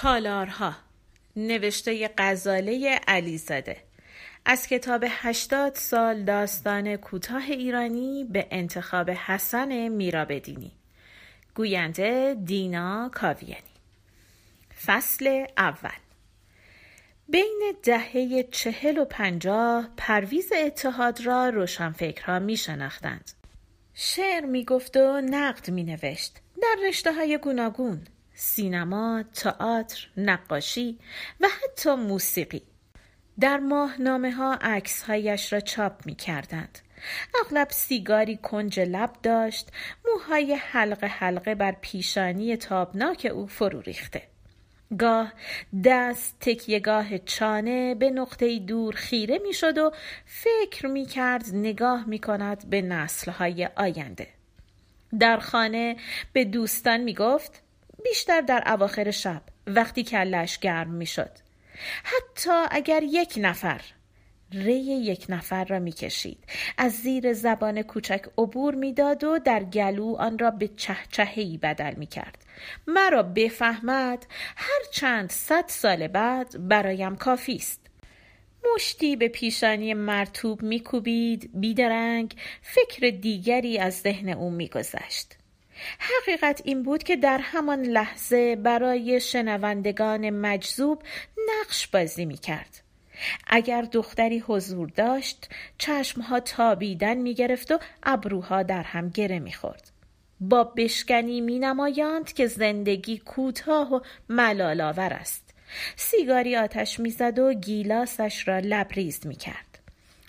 تالارها. نوشته غزاله علیزاده. از کتاب هشتاد سال داستان کوتاه ایرانی به انتخاب حسن میرابدینی. گوینده دینا کاویانی. فصل اول. بین دهه چهل و پنجاه پرویز اتحاد را روشنفکرها می شناختند. شعر می گفت و نقد می نوشت در رشته های گوناگون. سینما، تئاتر، نقاشی و حتی موسیقی. در ماهنامه ها عکس هایش را چاپ می کردند. اغلب سیگاری کنج لب داشت موهای حلقه حلقه بر پیشانی تابناک او فرو ریخته. گاه دست تکیهگاه چانه به نقطه دور خیره می‌شد و فکر می کرد نگاه می کند به نسلهای آینده. در خانه به دوستان می گفت بیشتر در اواخر شب وقتی کلش گرم می شد حتی اگر یک نفر ری یک نفر را می‌کشید. از زیر زبان کوچک عبور می‌داد و در گلو آن را به چهچههای بدل می‌کرد. مرا بفهمد هر چند صد سال بعد برایم کافی است. مشتی به پیشانی مرتوب میکوبید بیدرنگ فکر دیگری از ذهن او میگذشت. حقیقت این بود که در همان لحظه برای شنوندگان مجذوب نقش بازی می کرد. اگر دختری حضور داشت چشمها تابیدن می گرفت و ابروها در هم گره می خورد. با بشکنی می نمایاند که زندگی کوتاه و ملالآور است. سیگاری آتش می‌زد و گیلاسش را لبریز می کرد.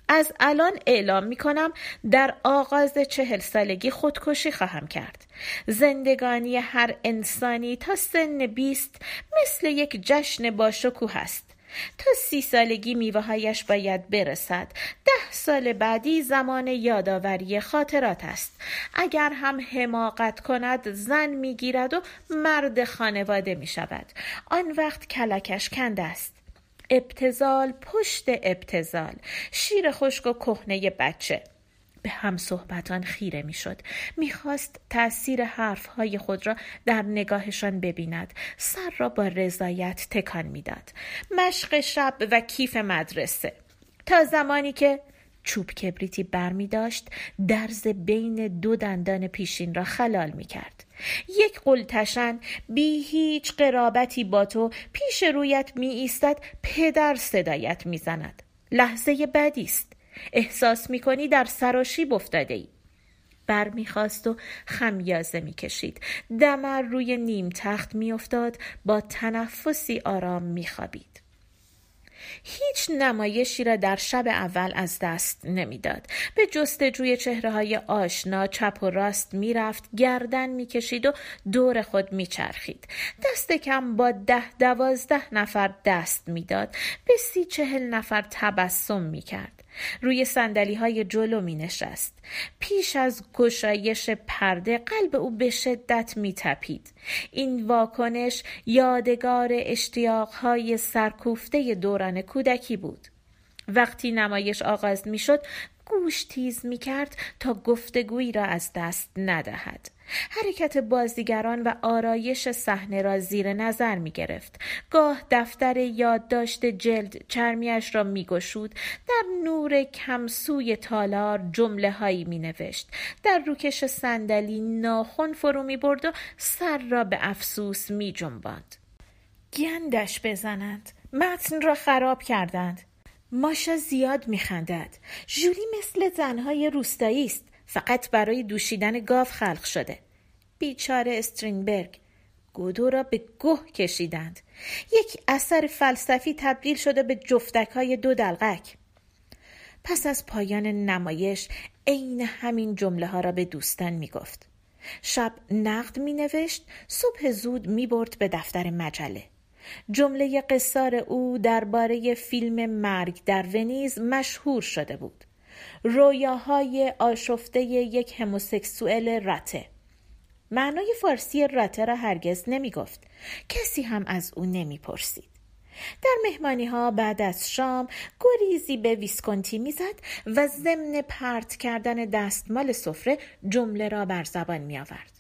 از الان اعلام می کنم در آغاز چهل سالگی خودکشی خواهم کرد. زندگانی هر انسانی تا سن بیست مثل یک جشن باشکوه است. تا سی سالگی میوههایش باید برسد ده سال بعدی زمان یادآوری خاطرات است اگر هم حماقت کند زن می‌گیرد و مرد خانواده می شود آن وقت کلکش کنده است ابتزال پشت ابتزال شیر خشک و کهنه بچه. به هم صحبتان خیره می‌شد. می‌خواست تأثیر حرفهای خود را در نگاهشان ببیند. سر را با رضایت تکان می‌داد. مشق شب و کیف مدرسه. تا زمانی که چوب کبریتی بر می داشت درز بین دو دندان پیشین را خلال می کرد. یک قلتشن بی هیچ قرابتی با تو پیش رویت می ایستد پدر صدایت می زند. لحظه بدی است. احساس می کنی در سراشیب افتاده ای. بر می‌خواست و خمیازه می‌کشید دمر روی نیم تخت میافتاد با تنفسی آرام میخوابید هیچ نمایشی را در شب اول از دست نمی‌داد. به جستجوی چهره های آشنا چپ و راست می‌رفت گردن می‌کشید و دور خود میچرخید. دست کم با ده دوازده نفر دست می‌داد. به سی چهل نفر تبسم می‌کرد. روی سندلی های جلو می نشست. پیش از گشایش پرده قلب او به شدت می تپید. این واکنش یادگار اشتیاق های سرکوفته دوران کودکی بود. وقتی نمایش آغاز می شد گوش تیز می کرد تا گفتگویی را از دست ندهد. حرکت بازیگران و آرایش صحنه را زیر نظر می گرفت. گاه دفتر یادداشت جلد چرمیش را می گشود. در نور کمسوی تالار جمله هایی می نوشت. در روکش صندلی ناخن فرو می برد و سر را به افسوس می جنباند. گندش بزنند. متن را خراب کردند. ماشا زیاد میخندد ژولی مثل زنهای روستایی است فقط برای دوشیدن گاو خلق شده. بیچاره استرینبرگ گودو را به گوه کشیدند. یک اثر فلسفی تبدیل شده به جفتک های دو دلغک. پس از پایان نمایش عین همین جمله ها را به دوستان می گفت. شب نقد می نوشت صبح زود می برد به دفتر مجله. جمله قصار او درباره فیلم مرگ در ونیز مشهور شده بود. رویاهای آشفته یک هموسکسوئل رته. معنای فارسی رته را هرگز نمی گفت کسی هم از او نمی پرسید در مهمانی ها بعد از شام گریزی به ویسکونتی می‌زد و ضمن پرت کردن دستمال سفره جمله را بر زبان می آورد.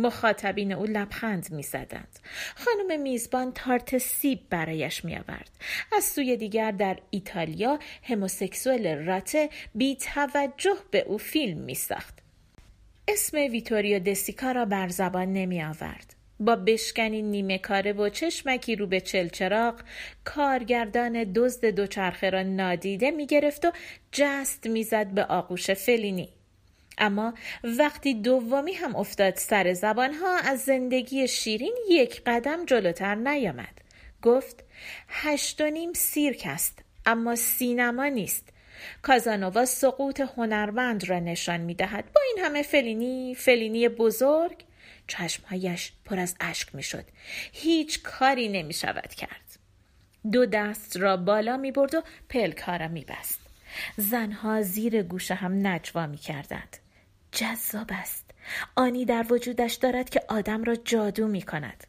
مخاطبین او لبخند می زدند. خانم میزبان تارت سیب برایش می آورد. از سوی دیگر در ایتالیا هموسکسوال راته بی توجه به او فیلم می ساخت. اسم ویتوریو دسیکا را بر زبان نمی آورد. با بشکنی نیمه کاره و چشمکی رو به چلچراغ کارگردان دزد دوچرخه را نادیده می گرفت و جست می‌زد به آغوش فلینی. اما وقتی دومی هم افتاد سر زبانها از زندگی شیرین یک قدم جلوتر نیامد. گفت هشت و نیم سیرک است اما سینما نیست. کازانووا سقوط هنرمند را نشان می دهد با این همه فلینی فلینی بزرگ چشمهایش پر از اشک می شد هیچ کاری نمی شود کرد. دو دست را بالا می برد و پلک را می بست زنها زیر گوشه هم نجوا می کردند جذاب است. آنی در وجودش دارد که آدم را جادو می کند.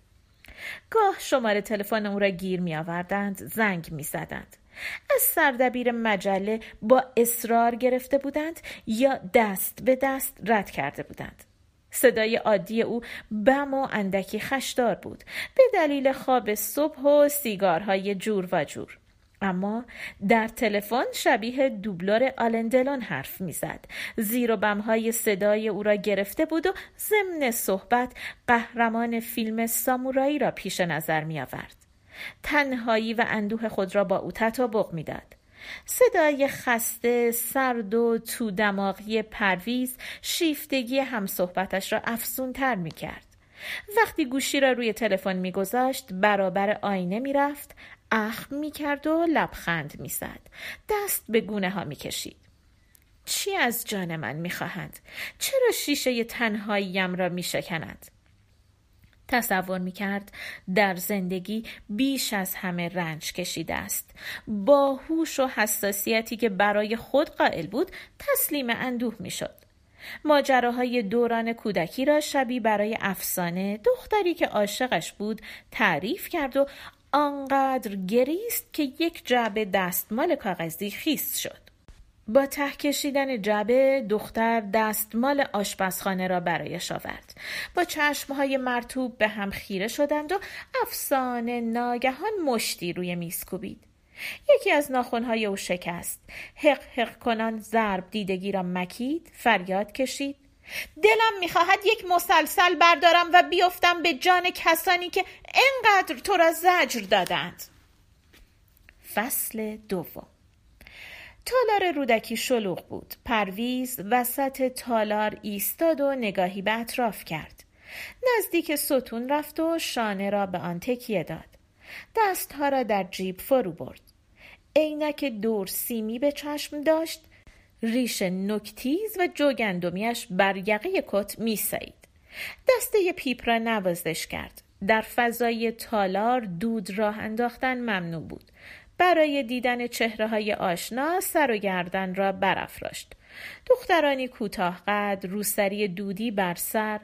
گاه شماره تلفن او را گیر می آوردند زنگ می زدند. از سردبیر مجله با اصرار گرفته بودند یا دست به دست رد کرده بودند. صدای عادی او بم و اندکی خشدار بود. به دلیل خواب صبح و سیگارهای جور و جور. اما در تلفن شبیه دوبلور آلندلون حرف می‌زد زیر و بمهای صدای او را گرفته بود و ضمن صحبت قهرمان فیلم سامورایی را پیش نظر می آورد. تنهایی و اندوه خود را با او تطابق می‌داد. صدای خسته سرد و تو دماغی پرویز شیفتگی همصحبتش را افزونتر می کرد. وقتی گوشی را روی تلفن میگذاشت برابر آینه می‌رفت اخم می‌کرد و لبخند می‌زد. دست به گونه ها می‌کشید. چی از جان من می‌خواهند؟ چرا شیشه تنهاییم را میشکنند تصور می‌کرد در زندگی بیش از همه رنج کشیده است. با هوش و حساسیتی که برای خود قائل بود تسلیم اندوه می‌شد. ماجراهای دوران کودکی را شبی برای افسانه دختری که عاشقش بود تعریف کرد و آنقدر گریست که یک جعبه دستمال کاغذی خیس شد. با ته کشیدن جعبه دختر دستمال آشپزخانه را برایش آورد. با چشمهای مرتوب به هم خیره شدند و افسانه ناگهان مشتی روی میز کوبید. یکی از ناخونهای او شکست. حق حق کنان ضرب دیدگی را مکید فریاد کشید. دلم می‌خواهد یک مسلسل بردارم و بیفتم به جان کسانی که انقدر تو را زجر دادند. فصل دوم. تالار رودکی شلوغ بود. پرویز وسط تالار ایستاد و نگاهی به اطراف کرد. نزدیک ستون رفت و شانه را به آن تکیه داد. دستها را در جیب فرو برد. عینک دور سیمی به چشم داشت ریش نوک‌تیز و جوگندمیش بر یقه کت میسایید دسته پیپ را نوازش کرد. در فضای تالار دود راه انداختن ممنوع بود. برای دیدن چهره های آشنا سر و گردن را برافراشت. دخترانی کوتاه قد روسری دودی بر سر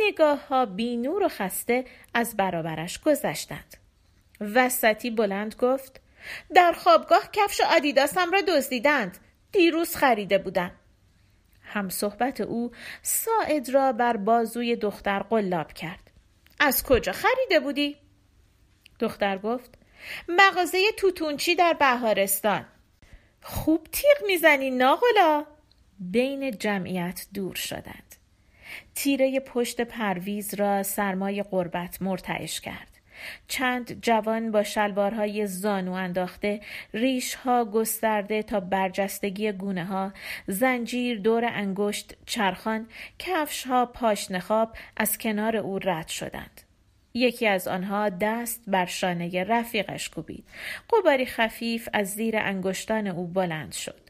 نگاه ها بی نور و خسته از برابرش گذشتند. وسطی بلند گفت در خوابگاه کفش آدیداسم را دزدیدند. دیروز خریده بودم. هم صحبت او ساعد را بر بازوی دختر قلاب کرد. از کجا خریده بودی؟ دختر گفت مغازه توتونچی در بهارستان. خوب تیغ می‌زنی ناغلا. بین جمعیت دور شدند. تیره پشت پرویز را سرمای قربت مرتعش کرد. چند جوان با شلوارهای زانو انداخته ریشها گسترده تا برجستگی گونه ها زنجیر دور انگشت چرخان کفشها پاشنخاب از کنار او رد شدند. یکی از آنها دست بر شانه رفیقش کوبید. قباری خفیف از زیر انگشتان او بلند شد.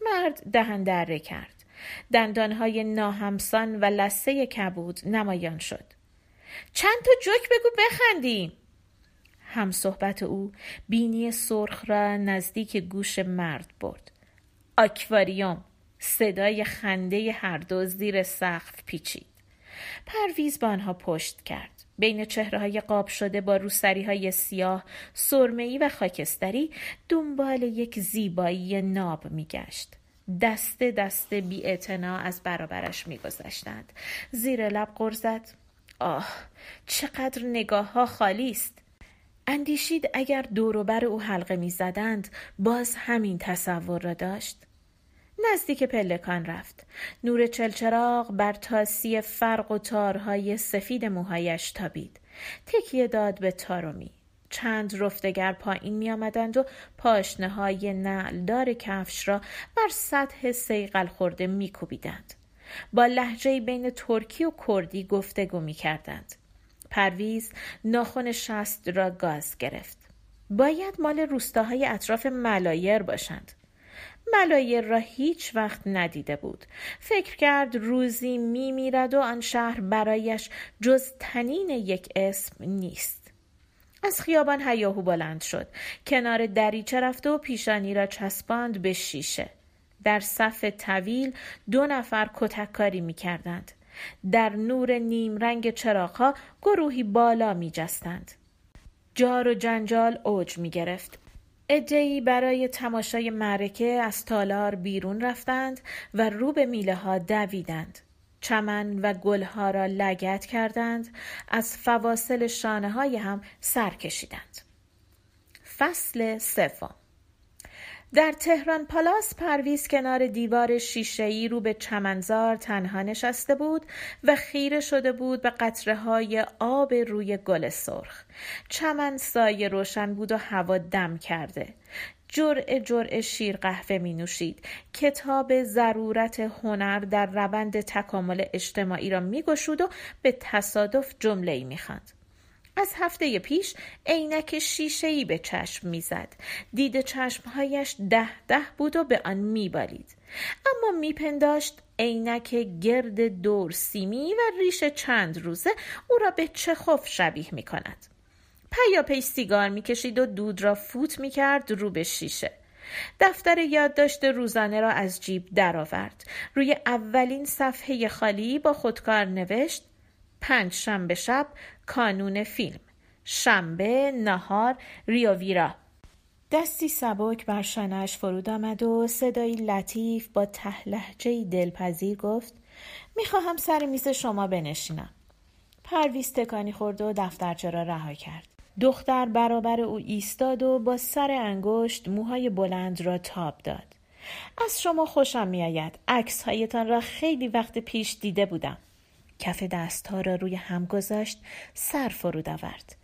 مرد دهن دره کرد. دندانهای ناهمسان و لسه کبود نمایان شد. چند تا جوک بگو بخندیم. هم صحبت او بینی سرخ را نزدیک گوش مرد برد. آکواریوم صدای خنده هر دو زیر سقف پیچید. پرویز به آنها پشت کرد. بین چهره های قاب شده با روسری های سیاه سرمهی و خاکستری دنبال یک زیبایی ناب میگشت. دسته دسته بی از برابرش میگذشتند. زیر لب قرزد آه چقدر نگاه ها خالی است. اندیشید اگر دوروبر او حلقه می‌زدند باز همین تصور را داشت. نزدیک پلکان رفت. نور چلچراغ بر تاسی فرق و تارهای سفید موهایش تابید. تکیه داد به تارومی. چند رفتگر پایین می آمدند و پاشنه های نعلدار کفش را بر سطح سیقل خورده می کوبیدند. با لحجه بین ترکی و کردی گفتگو می کردند. پرویز ناخن شست را گاز گرفت. باید مال روستاهای اطراف ملایر باشند. ملایر را هیچ وقت ندیده بود. فکر کرد روزی می میرد و آن شهر برایش جز تنین یک اسم نیست. از خیابان هیاهو بلند شد. کنار دریچه رفت و پیشانی را چسباند به شیشه. در صف طویل دو نفر کتککاری می کردند. در نور نیم رنگ چراغها گروهی بالا می جستند. جار و جنجال اوج می گرفت. ادهی برای تماشای معرکه از تالار بیرون رفتند و رو به میله ها دویدند. چمن و گلها را لگت کردند از فواصل شانه های هم سر کشیدند. فصل سوم در تهران پالاس پرویز کنار دیوار شیشه‌ای رو به چمنزار تنها نشسته بود و خیره شده بود به قطره های آب روی گل سرخ. چمن سایه روشن بود و هوا دم کرده. جرعه جرعه شیر قهوه می نوشید. کتاب ضرورت هنر در روند تکامل اجتماعی را می گشود و به تصادف جمله ای می خند. از هفته پیش عینک ای به چشم می‌زد. دید چشمهایش ده ده بود و به آن میبالید. اما میپنداشت عینک گرد دور سیمی و ریش چند روزه او را به چخوف شبیه می کند. پیاپی سیگار می‌کشید و دود را فوت می‌کرد رو به شیشه. دفتر یادداشت روزانه را از جیب درآورد. روی اولین صفحه خالی با خودکار نوشت پنج شنبه شب کانون فیلم. شنبه نهار ریوویرا دستی سبک بر شانهاش فرود آمد و صدایی لطیف با تهلهجهای دلپذیر گفت می‌خواهم سر میز شما بنشینم. پرویز تکانی خورد و دفترچه را رها کرد. دختر برابر او ایستاد و با سر انگشت موهای بلند را تاب داد. از شما خوشم میآید. عکسهایتان را خیلی وقت پیش دیده بودم. کف دستها را روی هم گذاشت سر فرود آورد.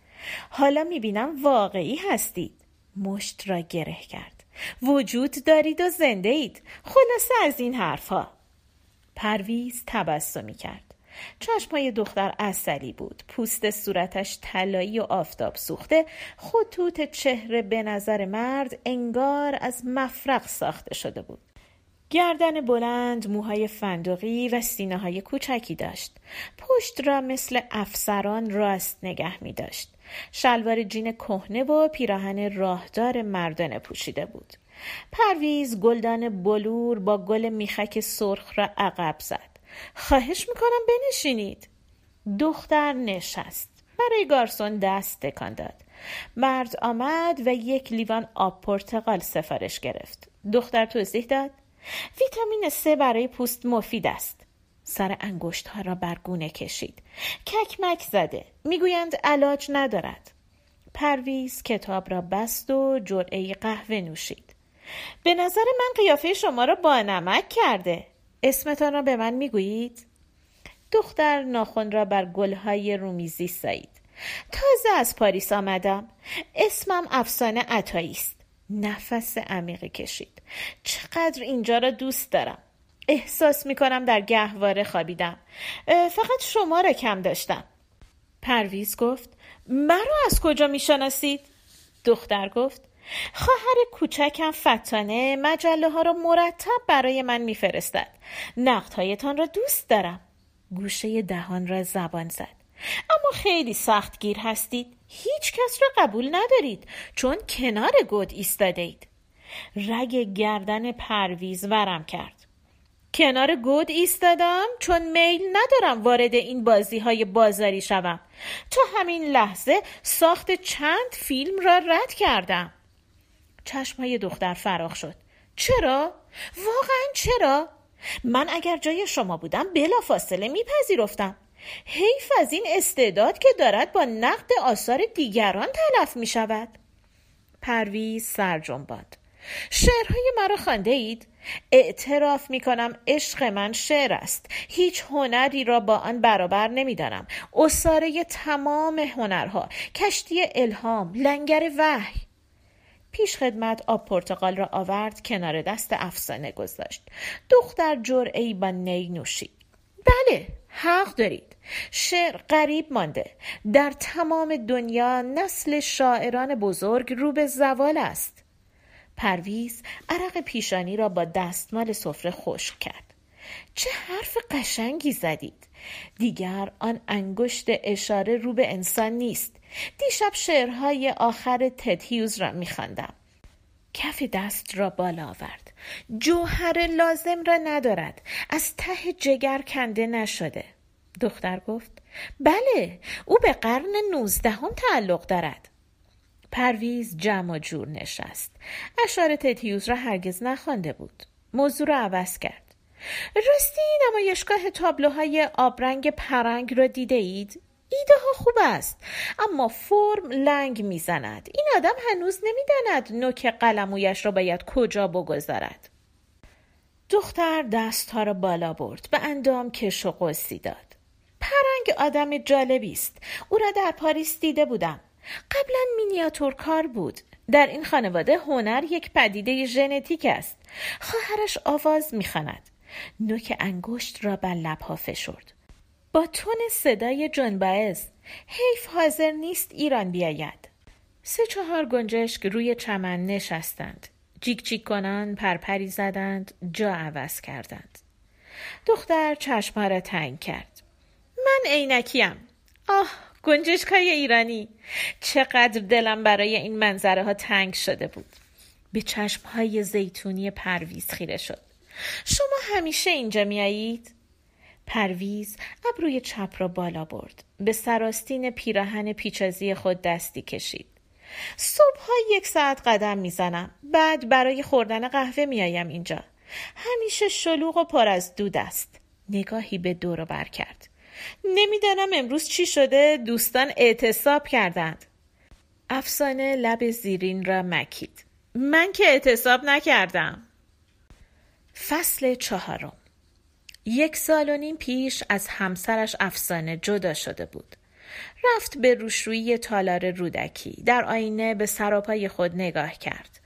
حالا می‌بینم واقعی هستید. مشت را گره کرد. وجود دارید و زنده اید خلاصه از این حرفها. پرویز تبسمی کرد چشمای دختر اصلی بود. پوست صورتش طلایی و آفتاب سوخته. خطوط چهره به نظر مرد انگار از مفرق ساخته شده بود. گردن بلند، موهای فندقی و سینه های کوچکی داشت. پشت را مثل افسران راست نگه می داشت. شلوار جین کهنه و پیراهن راهدار مردانه پوشیده بود. پرویز گلدان بلور با گل میخک سرخ را عقب زد. خواهش می‌کنم بنشینید. دختر نشست. برای گارسون دست تکان داد. مرد آمد و یک لیوان آب پرتقال سفارش گرفت. دختر توضیح داد ویتامین C برای پوست مفید است. سر انگشت ها را بر گونه کشید. ککمک زده. می‌گویند علاج ندارد. پرویز کتاب را بست و جرعه قهوه نوشید. به نظر من قیافه شما را با نمک کرده. اسمتان را به من می‌گویید؟ دختر ناخن را بر گلهای رومیزی سایید. تازه از پاریس آمدم. اسمم افسانه عطایی است. نفس عمیقی کشید. چقدر اینجا را دوست دارم. احساس می کنم در گهواره خوابیدم. فقط شما را کم داشتم. پرویز گفت مرا از کجا می شناسید؟ دختر گفت خواهر کوچکم فتانه مجله ها را مرتب برای من میفرستد. نقدهایتان را دوست دارم. گوشه دهان را زبان زد. اما خیلی سخت گیر هستید. هیچ کس را قبول ندارید چون کنار گود ایستاده اید رگ گردن پرویز ورم کرد. کنار گود ایستادم چون میل ندارم وارد این بازی های بازاری شوم. تا همین لحظه ساخت چند فیلم را رد کردم. چشمهای دختر فراخ شد. چرا؟ واقعا چرا؟ من اگر جای شما بودم بلا فاصله میپذیرفتم. حیف از این استعداد که دارد با نقد آثار دیگران تلف می شود. پرویز سر جنباند. شعرهای مرا خانده اید؟ اعتراف می کنم عشق من شعر است. هیچ هنری را با آن برابر نمی دانم. اصاره تمام هنرها کشتی الهام لنگر وحی. پیش خدمت آب پرتقال را آورد کنار دست افسانه گذاشت. دختر جرعی با نی نوشید. بله حق دارید. شعر غریب مانده. در تمام دنیا نسل شاعران بزرگ رو به زوال است. پرویز عرق پیشانی را با دستمال سفره خشک کرد. چه حرف قشنگی زدید. دیگر آن انگشت اشاره رو به انسان نیست. دیشب شعرهای آخر تدهیوز را میخواندم کف دست را بالا آورد. جوهر لازم را ندارد. از ته جگر کنده نشده. دختر گفت بله او به قرن نوزدهم تعلق دارد. پرویز جمع جور نشست. اشار تتیوز را هرگز نخوانده بود. موضوع را عوض کرد. راستی نمایشگاه تابلوهای آبرنگ پرنگ را دیده اید؟ ایده ها خوب است اما فرم لنگ می‌زند. این آدم هنوز نمی‌داند نوک قلمویش را باید کجا بگذارد. دختر دستها را بالا برد به اندام کش و قصی داد. پرنگ آدم جالبی است. او را در پاریس دیده بودم. قبلا مینیاتور کار بود. در این خانواده هنر یک پدیده ژنتیک است. خواهرش آواز می‌خواند. نوک انگشت را بر لبها فشرد با تون صدای جان باعث حیف حاضر نیست ایران بیاید. سه چهار گنجشک روی چمن نشستند. جیک جیک کنان پرپری زدند جا عوض کردند. دختر چشمها را تنگ کرد. من عینکیم. آه گنجشکای ایرانی. چقدر دلم برای این منظره ها تنگ شده بود. به چشم های زیتونی پرویز خیره شد. شما همیشه اینجا میایید؟ پرویز ابروی چپ را بالا برد. به سراستین پیراهن پیچازی خود دستی کشید. صبح یک ساعت قدم می‌زنم. بعد برای خوردن قهوه میایم اینجا. همیشه شلوغ و پر از دود است. نگاهی به دور بر کرد. نمی‌دانم امروز چی شده دوستان اعتصاب کردند. افسانه لب زیرین را مکید. من که اعتصاب نکردم. فصل چهارم. یک سال و نیم پیش از همسرش افسانه جدا شده بود. رفت به روشرویی تالار رودکی در آینه به سراپای خود نگاه کرد.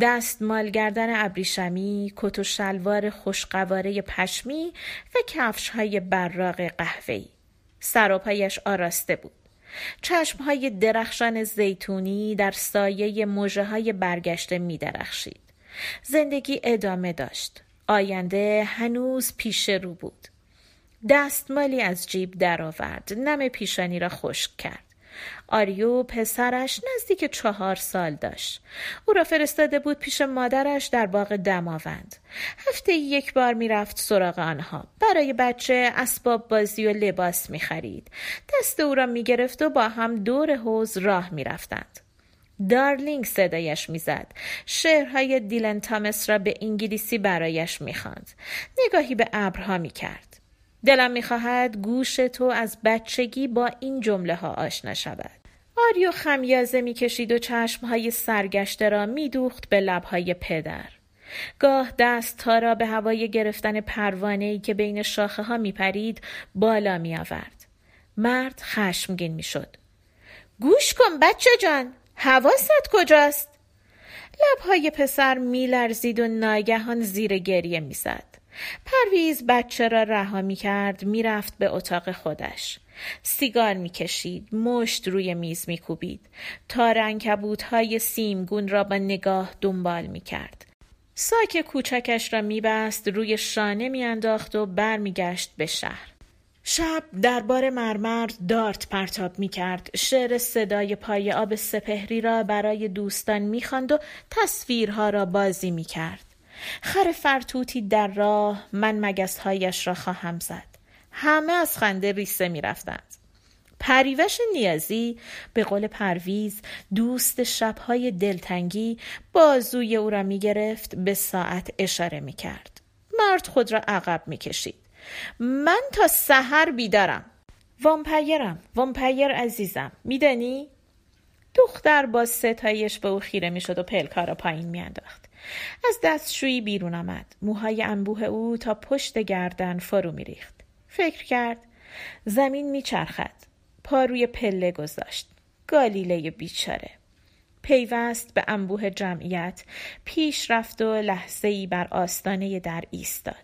دست مالگردن ابریشمی کت و شلوار خوشقواره پشمی و کفش های براغ قهوه‌ای سراپایش آراسته بود چشمهای درخشان زیتونی در سایه موجه های برگشته می درخشید. زندگی ادامه داشت. آینده هنوز پیش رو بود. دستمالی از جیب درآورد. نم پیشانی را خشک کرد. آریو پسرش نزدیک چهار سال داشت. او را فرستاده بود پیش مادرش در باغ دماوند. هفته یک بار می‌رفت سراغ آنها. برای بچه اسباب بازی و لباس می خرید. دست او را می گرفت و با هم دور حوز راه می رفتند. دارلینگ صدایش می‌زد شعرهای دیلن تامس را به انگلیسی برایش می‌خواند نگاهی به ابرها می‌کرد دلم می‌خواهد گوش تو از بچگی با این جمله ها آشنا شود آریو خمیازه می‌کشید و چشمهای سرگشته را میدوخت به لبهای پدر گاه دست تا را به هوای گرفتن پروانه ای که بین شاخه ها میپرید بالا می آورد. مرد خشمگین می‌شد. گوش کن بچه جان حواست کجاست؟ لبهای پسر میلرزید و ناگهان زیر گریه می‌زد. پرویز بچه را رها می کرد می رفت به اتاق خودش. سیگار می کشید. مشت روی میز می کوبید. تا رنکبوت های سیمگون را با نگاه دنبال می کرد. ساک کوچکش را می بست روی شانه می انداخت و برمیگشت به شهر. شب دربار مرمر دارت پرتاب می کرد. شعر صدای پای آب سپهری را برای دوستان می و تصویرها را بازی می کرد. خر فرتوتی در راه من مگسهایش را خواهم زد. همه از خنده ریسه می رفتند. پریوش نیازی به قول پرویز دوست شبهای دلتنگی بازوی او را می گرفت به ساعت اشاره می کرد. مرد خود را عقب می کشید. من تا سحر بیدارم وامپیرم وامپیر عزیزم میدانی دختر با ستایش به او خیره می‌شد و پلکا را پایین میانداخت از دستشویی بیرون آمد. موهای انبوه او تا پشت گردن فرو میریخت. فکر کرد زمین میچرخد. پا روی پله گذاشت. گالیله بیچاره. پیوست به انبوه جمعیت پیش رفت و لحظه ای بر آستانه در ایستاد.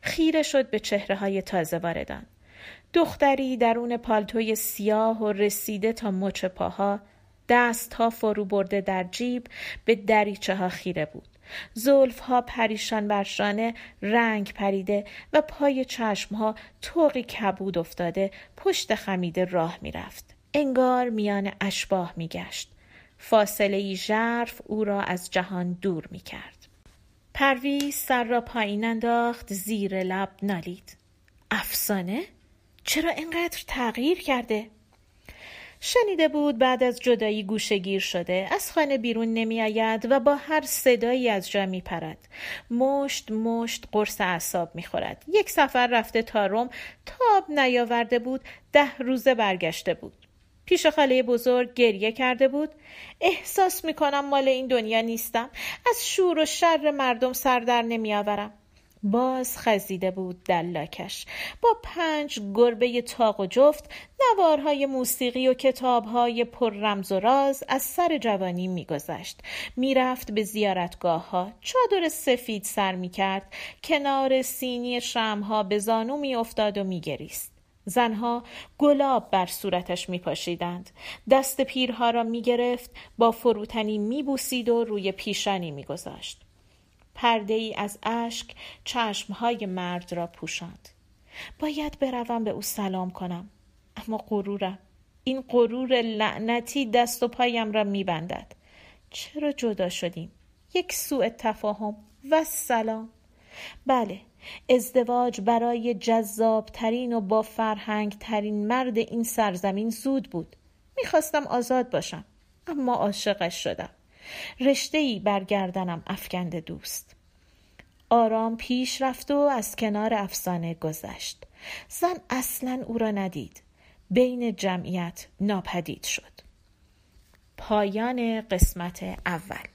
خیره شد به چهره های تازه واردان. دختری درون پالتوی سیاه و رسیده تا مچ پاها دست ها فرو برده در جیب به دریچه ها خیره بود. زلف ها پریشان بر شانه رنگ پریده و پای چشم ها توقی کبود افتاده پشت خمیده راه می رفت. انگار میان اشباه می گشت. فاصله ای ژرف او را از جهان دور می کرد. پرویز سر را پایین انداخت زیر لب نالید. افسانه؟ چرا اینقدر تغییر کرده؟ شنیده بود بعد از جدایی گوشگیر شده از خانه بیرون نمی آید و با هر صدایی از جا می پرد مشت مشت قرص اعصاب می خورد یک سفر رفته تا روم تاب نیاورده بود ده روزه برگشته بود. پیش خاله بزرگ گریه کرده بود. احساس می کنم مال این دنیا نیستم. از شور و شر مردم سر در نمی آورم باز خزیده بود دلاکش. با پنج گربه تاق و جفت نوارهای موسیقی و کتابهای پر رمز و راز از سر جوانی میگذشت. می‌رفت به زیارتگاه ها چادر سفید سر می‌کرد. کنار سینی شمها به زانو میافتاد و میگریست. زنها گلاب بر صورتش میپاشیدند. دست پیرها را می‌گرفت با فروتنی میبوسید و روی پیشانی میگذاشت. پرده ای از اشک چشمهای مرد را پوشاند. باید بروم به او سلام کنم. اما غرورم. این غرور لعنتی دست و پایم را میبندد. چرا جدا شدیم؟ یک سوء تفاهم و سلام. بله ازدواج برای جذاب ترین و با فرهنگ ترین مرد این سرزمین زود بود. می‌خواستم آزاد باشم. اما عاشقش شدم. رشته ای برگردنم افکند دوست. آرام پیش رفت و از کنار افسانه گذشت. زن اصلا او را ندید. بین جمعیت ناپدید شد. پایان قسمت اول.